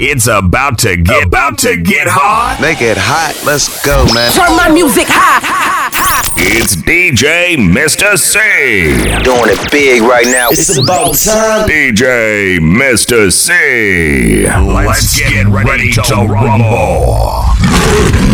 It's about to get about to get hot. Make it hot. Let's go, man. Turn my music high. high, high. It's DJ Mr. C. Doing it big right now. It's about time. DJ Mr. C. Let's get ready to rumble.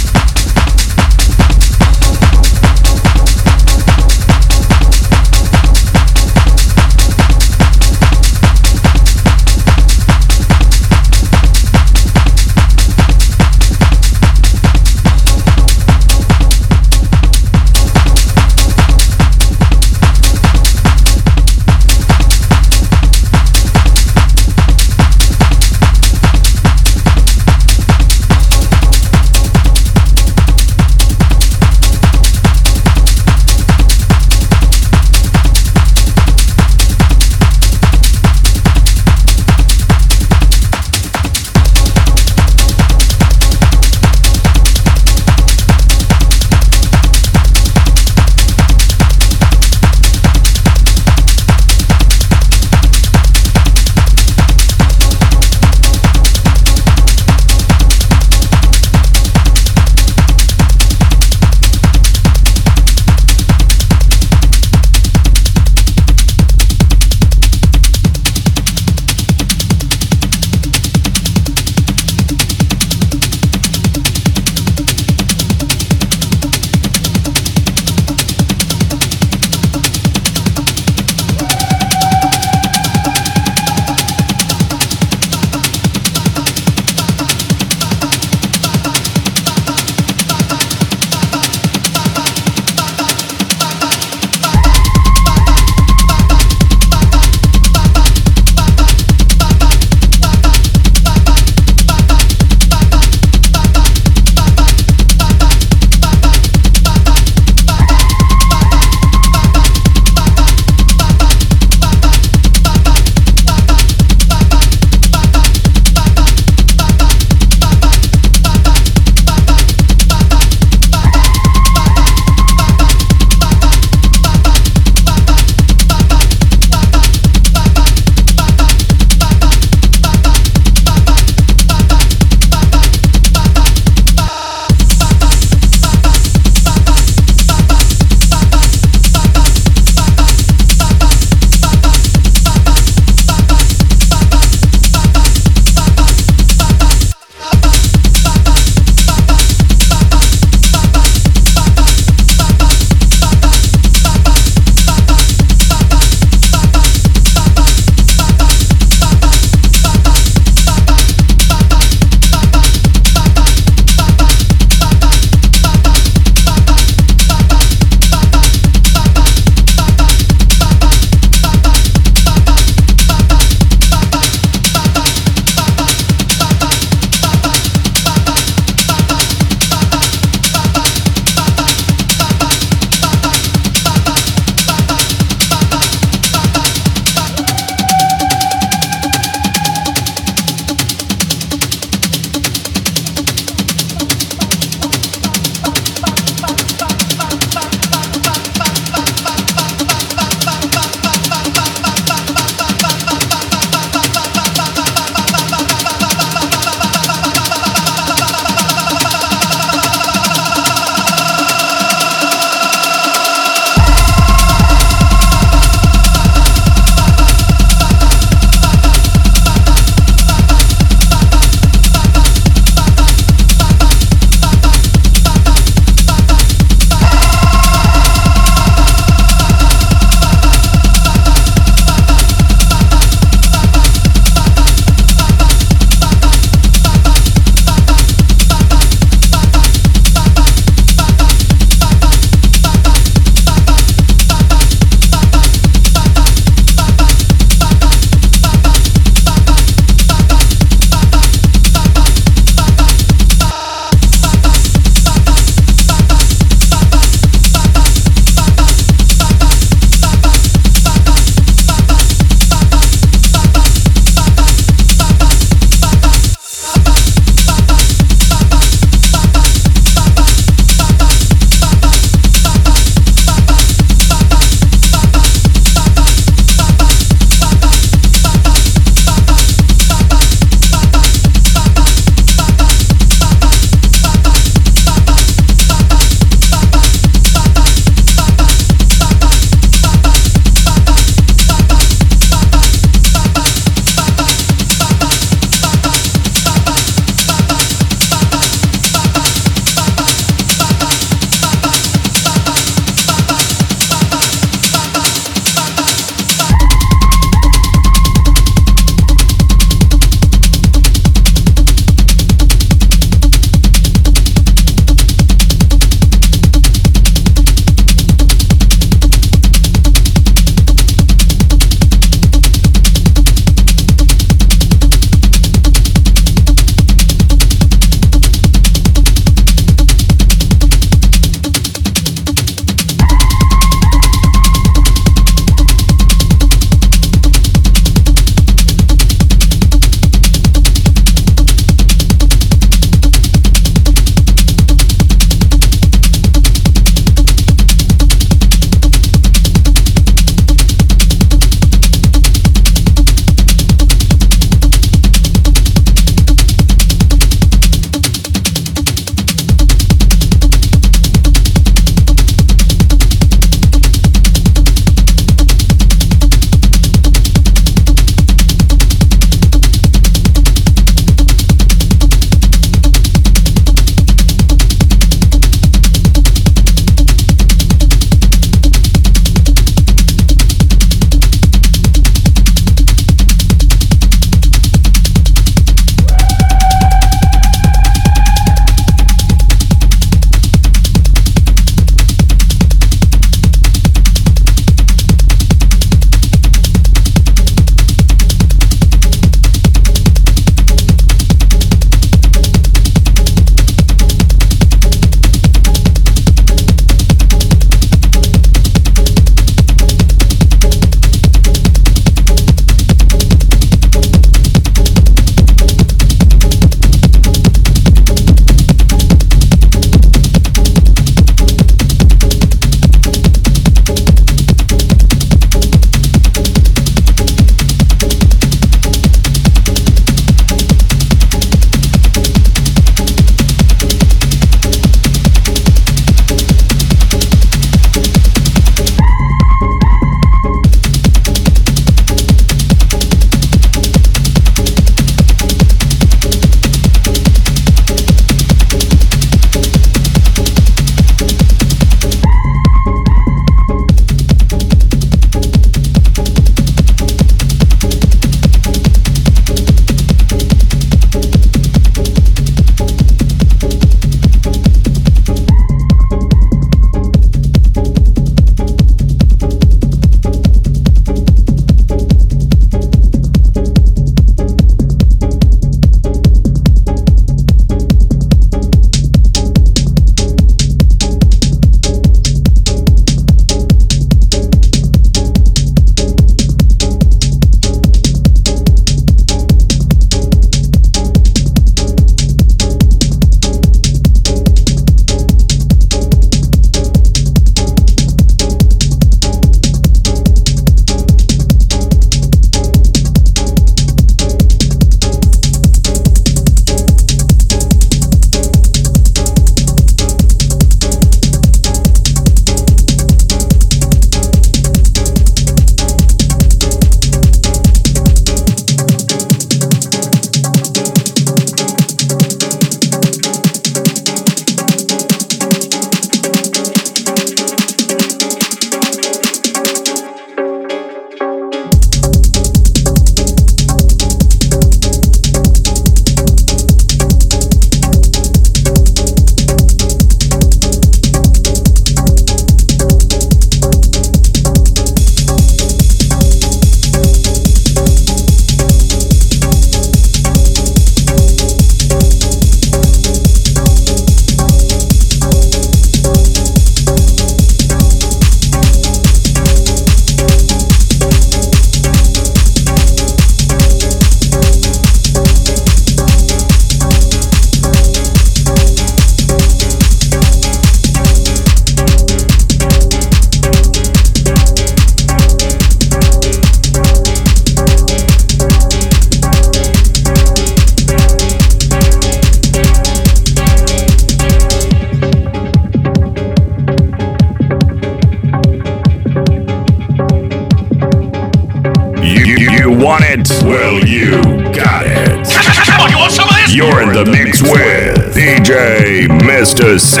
Mr. C.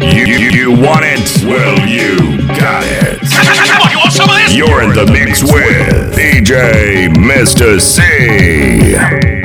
You, you, you want it? Well, you got it. Come on, you want some of this? You're in the mix with DJ Mr. C.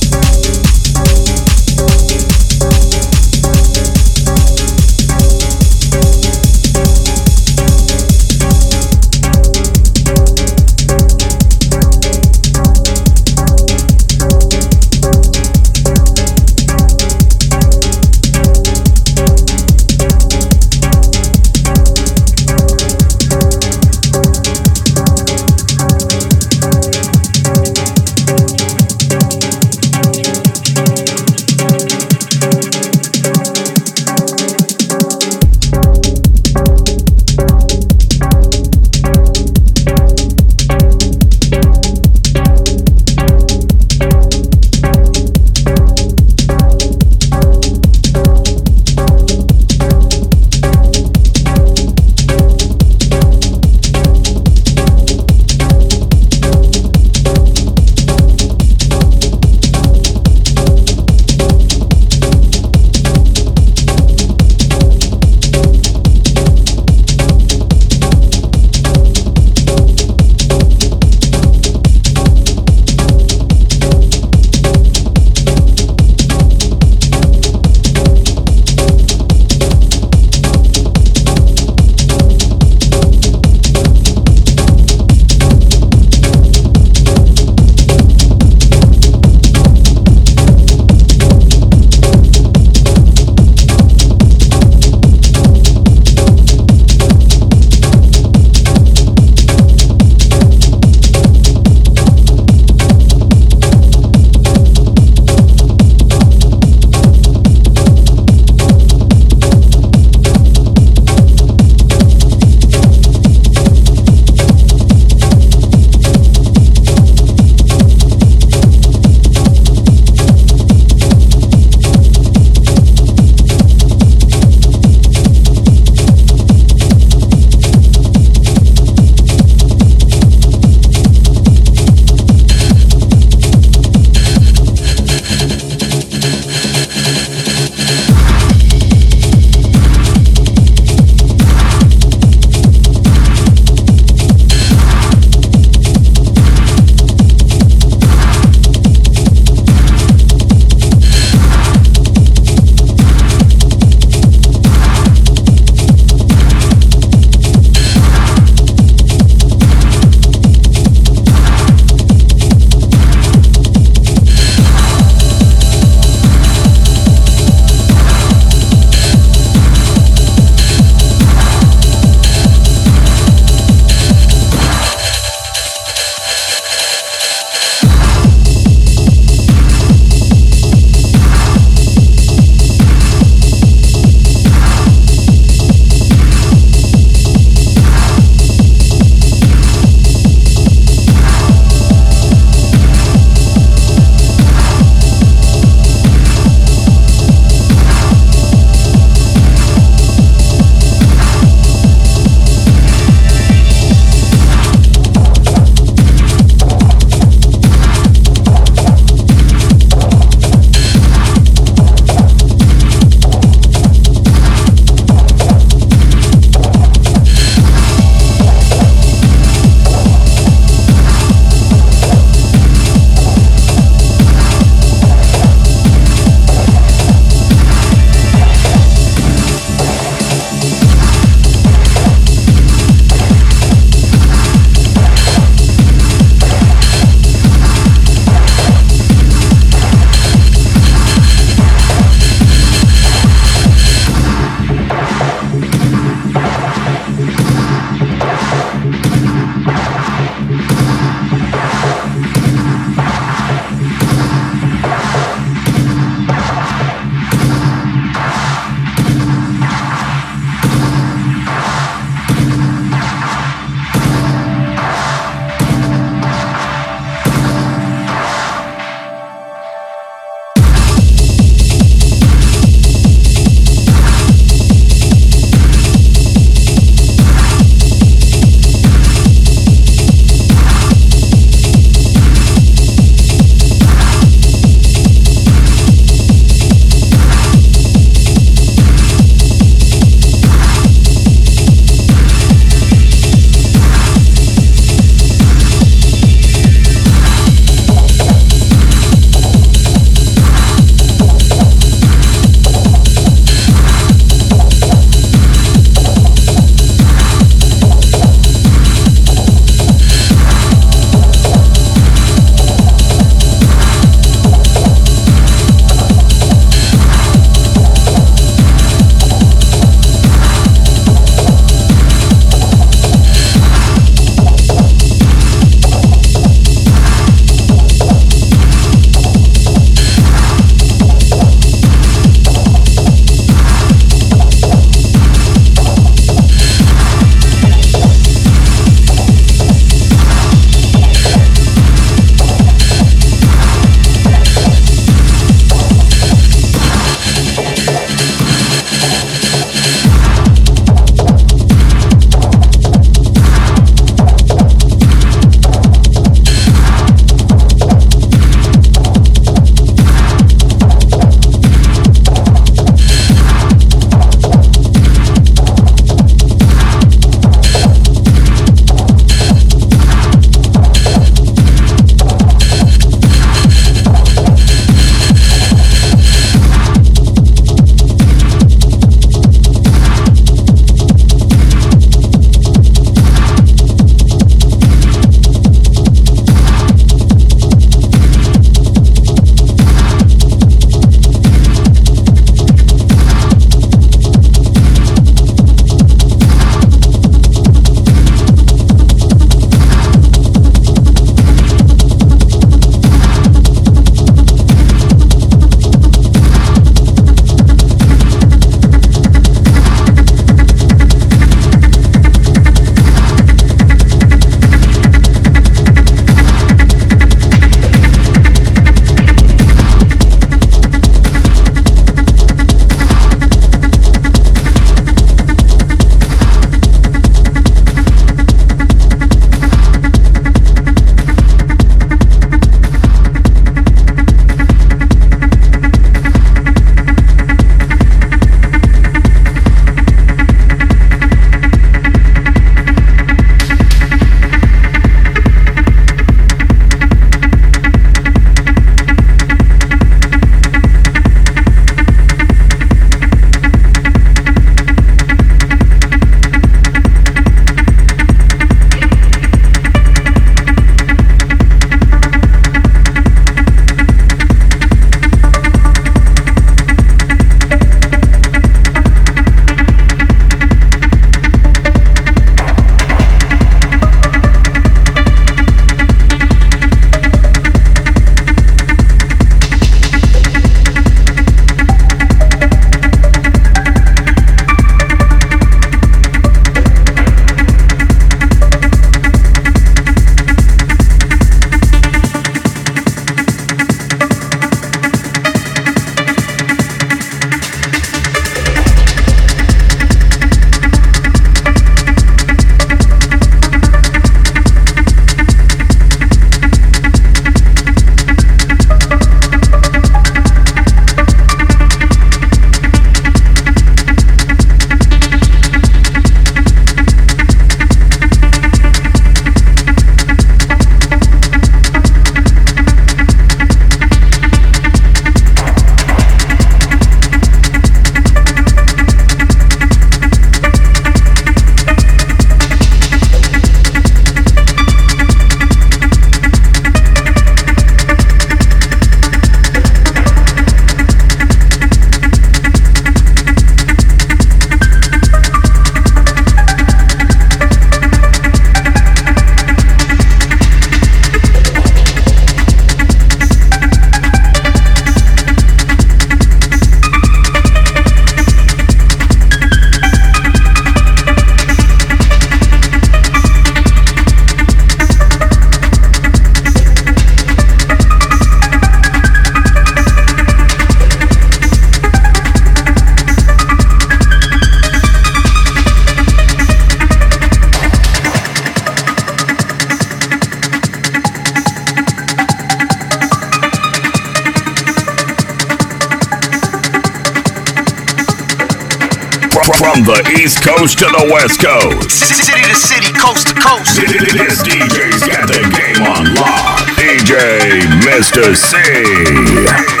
the East Coast to the West Coast. City to city, coast to coast. This DJ's got the game on lock. DJ Mr. C.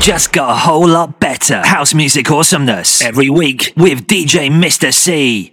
just got a whole lot better. House music awesomeness every week with DJ Mr. C.